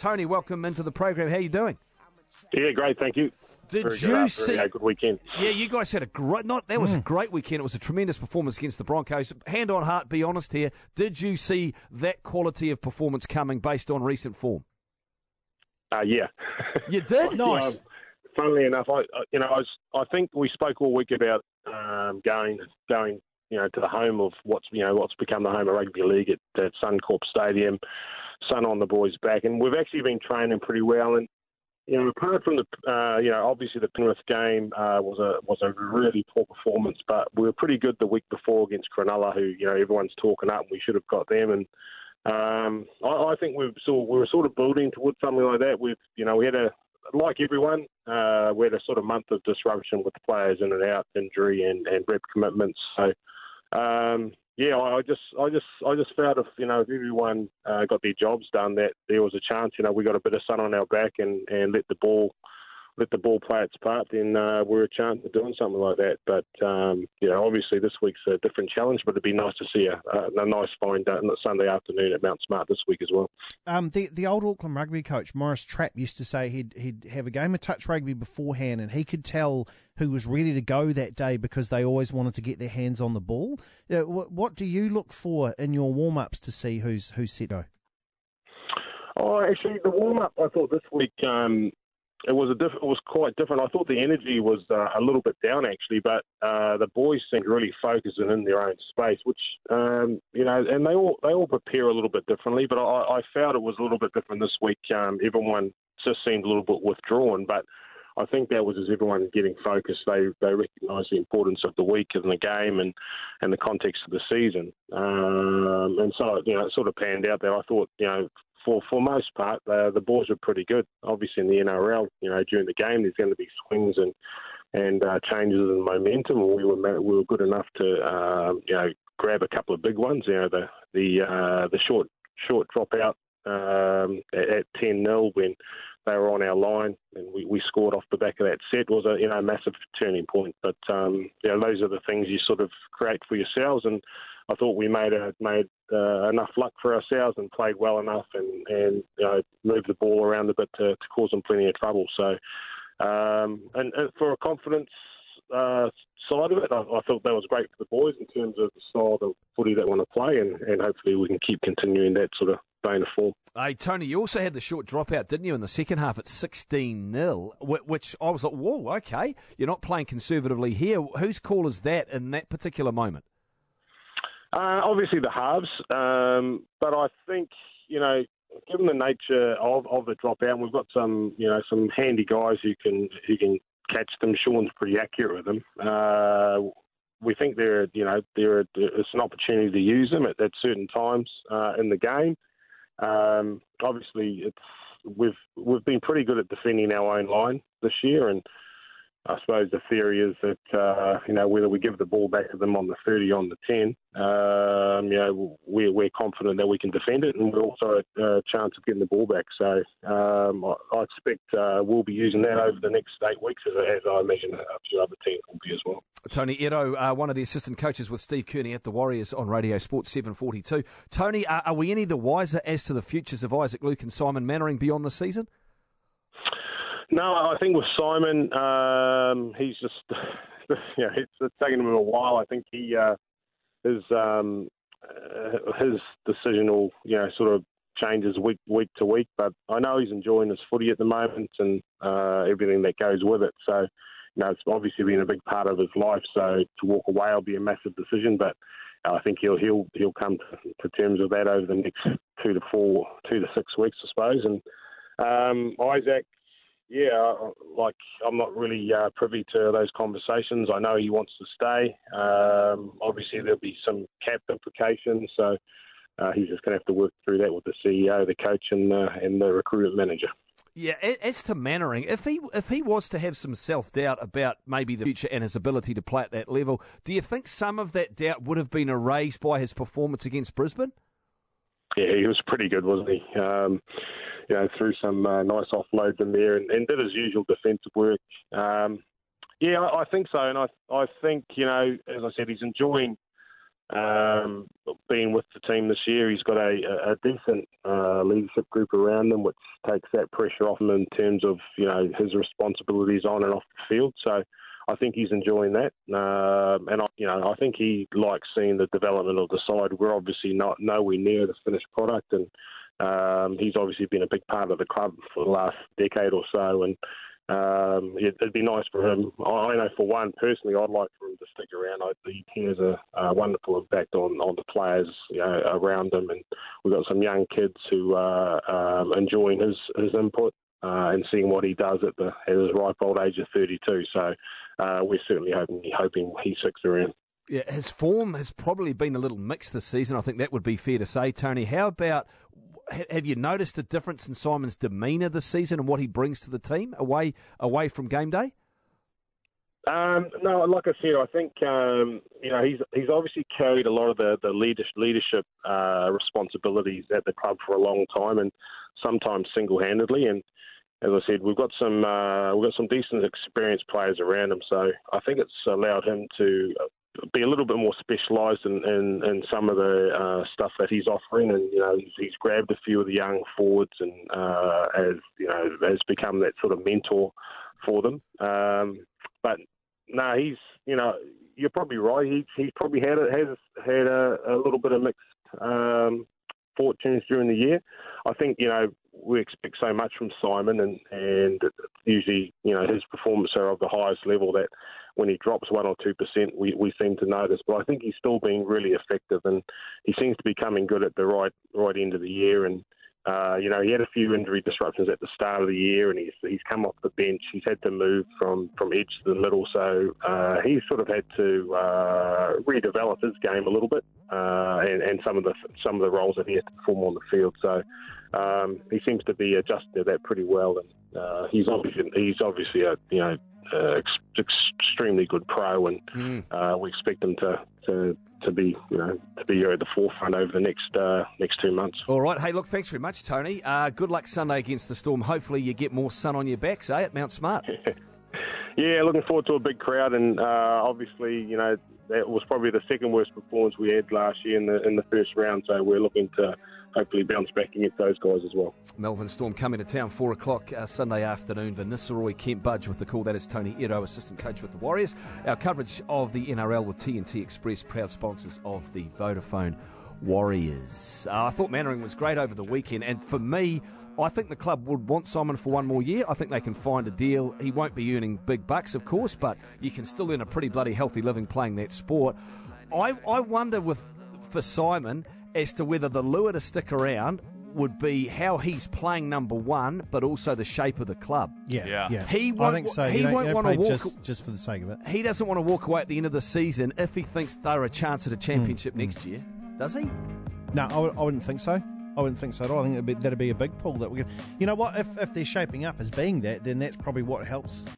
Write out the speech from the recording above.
Tony, welcome into the program. How are you doing? Yeah, great, thank you. Did Very you good, see? Very good weekend. Yeah, you guys had a great. Not that was a great weekend. It was a tremendous performance against the Broncos. Hand on heart, be honest here. Did you see that quality of performance coming based on recent form? Uh, yeah. You did. Nice. Um, funnily enough, I, I- you know, I, was, I think we spoke all week about um, going, going, you know, to the home of what's, you know, what's become the home of rugby league at, at Suncorp Stadium, sun on the boys' back, and we've actually been training pretty well. And you know, apart from the, uh, you know, obviously the Penrith game uh, was a was a really poor performance, but we were pretty good the week before against Cronulla, who you know everyone's talking up. and We should have got them, and um, I, I think we've sort we were sort of building towards something like that. We've you know we had a like everyone, uh, we had a sort of month of disruption with players in and out, injury and, and rep commitments. So um, yeah, I just I just I just felt if you know if everyone uh, got their jobs done, that there was a chance. You know, we got a bit of sun on our back and, and let the ball let the ball play its part, then uh, we're a chance of doing something like that. But um, you know, obviously this week's a different challenge, but it'd be nice to see a, a, a nice fine day on the Sunday afternoon at Mount Smart this week as well. Um, the the old Auckland rugby coach Maurice Trapp used to say he'd he'd have a game of touch rugby beforehand, and he could tell who was ready to go that day because they always wanted to get their hands on the ball. Uh, what, what do you look for in your warm ups to see who's who's set go? Oh, actually, the warm up I thought this week um, it was a diff- it was quite different. I thought the energy was uh, a little bit down actually, but uh, the boys seemed really focused and in their own space, which um, you know, and they all they all prepare a little bit differently. But I, I felt it was a little bit different this week. Um, everyone just seemed a little bit withdrawn, but. I think that was as everyone getting focused. They they recognised the importance of the week and the game and, and the context of the season. Um, and so you know it sort of panned out there. I thought you know for for most part, uh, the boys were pretty good. Obviously, in the NRL, you know, during the game, there's going to be swings and and uh, changes in momentum. We were we were good enough to um, you know grab a couple of big ones. You know, the the uh, the short short dropout um, at ten 0 when they were on our line and we, we scored off the back of that set was a you know massive turning point. But um, you know, those are the things you sort of create for yourselves and. I thought we made a, made uh, enough luck for ourselves and played well enough and, and you know moved the ball around a bit to, to cause them plenty of trouble. So, um, and, and for a confidence uh, side of it, I, I thought that was great for the boys in terms of the style of footy they want to play, and, and hopefully we can keep continuing that sort of vein of form. Hey, Tony, you also had the short dropout, didn't you, in the second half at 16 0, which I was like, whoa, okay, you're not playing conservatively here. Whose call is that in that particular moment? Uh, obviously the halves, um, but I think you know, given the nature of, of the dropout, we've got some you know some handy guys who can who can catch them. Sean's pretty accurate with them. Uh, we think they're you know they're it's an opportunity to use them at, at certain times uh, in the game. Um, obviously, it's we've we've been pretty good at defending our own line this year, and I suppose the theory is that uh, you know whether we give the ball back to them on the 30, on the 10, um, you know we're, we're confident that we can defend it, and we're also a, chance of getting the ball back. So um, I, I expect uh, we'll be using that over the next eight weeks, as, as I imagine a few other teams will be as well. Tony Iro, uh, one of the assistant coaches with Steve Kearney at the Warriors on Radio Sports 742. Tony, uh, are we any the wiser as to the futures of Isaac Luke and Simon Mannering beyond the season? No, I think with Simon, um, he's just, you know, it's, it's taken him a while. I think he, uh, his, um, uh, his decisional, you know, sort of changes week week to week. But I know he's enjoying his footy at the moment and uh, everything that goes with it. So, you know, it's obviously been a big part of his life. So to walk away will be a massive decision, but. I think he'll he'll he'll come to, to terms with that over the next two to four, two to six weeks, I suppose. And um, Isaac, yeah, like I'm not really uh, privy to those conversations. I know he wants to stay. Um, obviously, there'll be some cap implications, so uh, he's just going to have to work through that with the CEO, the coach, and uh, and the recruitment manager. Yeah, as to Mannering, if he if he was to have some self doubt about maybe the future and his ability to play at that level, do you think some of that doubt would have been erased by his performance against Brisbane? Yeah, he was pretty good, wasn't he? Um, you know, threw some uh, nice offloads in there and, and, did his usual defensive work. Um, yeah, I, I, think so, and I I think you know, as I said, he's enjoying um, being with the team this year, he's got a, a decent uh, leadership group around him, which takes that pressure off him in terms of you know his responsibilities on and off the field. So I think he's enjoying that, uh, and I, you know I think he likes seeing the development of the side. We're obviously not nowhere near the finished product, and um, he's obviously been a big part of the club for the last decade or so, and um, it, would be nice for him. I know for one, personally, I'd like for him to stick around. I, he has a, a wonderful impact on, on the players you know, around him, and we've got some young kids who are um, enjoying his his input uh, and seeing what he does at the at his ripe old age of 32. So uh, we're certainly hoping hoping he sticks around. Yeah, his form has probably been a little mixed this season. I think that would be fair to say, Tony. How about have you noticed a difference in Simon's demeanour this season and what he brings to the team away away from game day? Um, no, like I said, I think um, you know he's he's obviously carried a lot of the the leadership, uh, responsibilities at the club for a long time, and sometimes single handedly. And as I said, we've got some uh, we've got some decent experienced players around him, so I think it's allowed him to be a little bit more specialised in, in, in, some of the uh, stuff that he's offering, and you know he's, he's, grabbed a few of the young forwards and uh, as you know has become that sort of mentor for them. Um, but no, he's you know you're probably right. He's he's probably had a, has had a, a little bit of mixed um, fortunes during the year. I think you know we expect so much from Simon, and and usually you know his performances are of the highest level that when he drops one or two percent, we, we seem to notice. But I think he's still being really effective, and he seems to be coming good at the right right end of the year. And uh, you know, he had a few injury disruptions at the start of the year, and he's he's come off the bench. He's had to move from from edge to the middle, so uh, he's sort of had to uh, redevelop his game a little bit, uh, and, and some of the some of the roles that he has to perform on the field. So um, he seems to be adjusted to that pretty well, and uh, he's obviously he's obviously a you know uh, ex- extremely good pro, and mm. uh, we expect him to, to to be you know to be at the forefront over the next uh, next two months. All right. Hey, look, thanks very much, Tony. Uh, good luck Sunday against the Storm. Hopefully, you get more sun on your backs, eh, at Mount Smart. yeah, looking forward to a big crowd, and uh, obviously, you know, that was probably the second worst performance we had last year in the in the first round. So we're looking to hopefully bounce back against those guys as well. Melbourne Storm coming to town, 4 o'clock uh, Sunday afternoon. Vanessa Roy, Kent Budge with the call. That is Tony Iro, assistant coach with the Warriors. Our coverage of the NRL with TNT Express, proud sponsors of the Vodafone Warriors. Uh, I thought Mannering was great over the weekend, and for me, I think the club would want Simon for one more year. I think they can find a deal. He won't be earning big bucks, of course, but you can still earn a pretty bloody healthy living playing that sport. I, I wonder with for Simon as to whether the lure to stick around would be how he's playing number one, but also the shape of the club. Yeah, yeah. yeah. He won't, I think so. He won't want to walk just, just, for the sake of it. He doesn't want to walk away at the end of the season if he thinks they're a chance at a championship mm, next mm. year. Does he? No, I w- I wouldn't think so. I wouldn't think so at all. I think that'd be, that'd be a big pull that we could. You know what? If if they're shaping up as being that, then that's probably what helps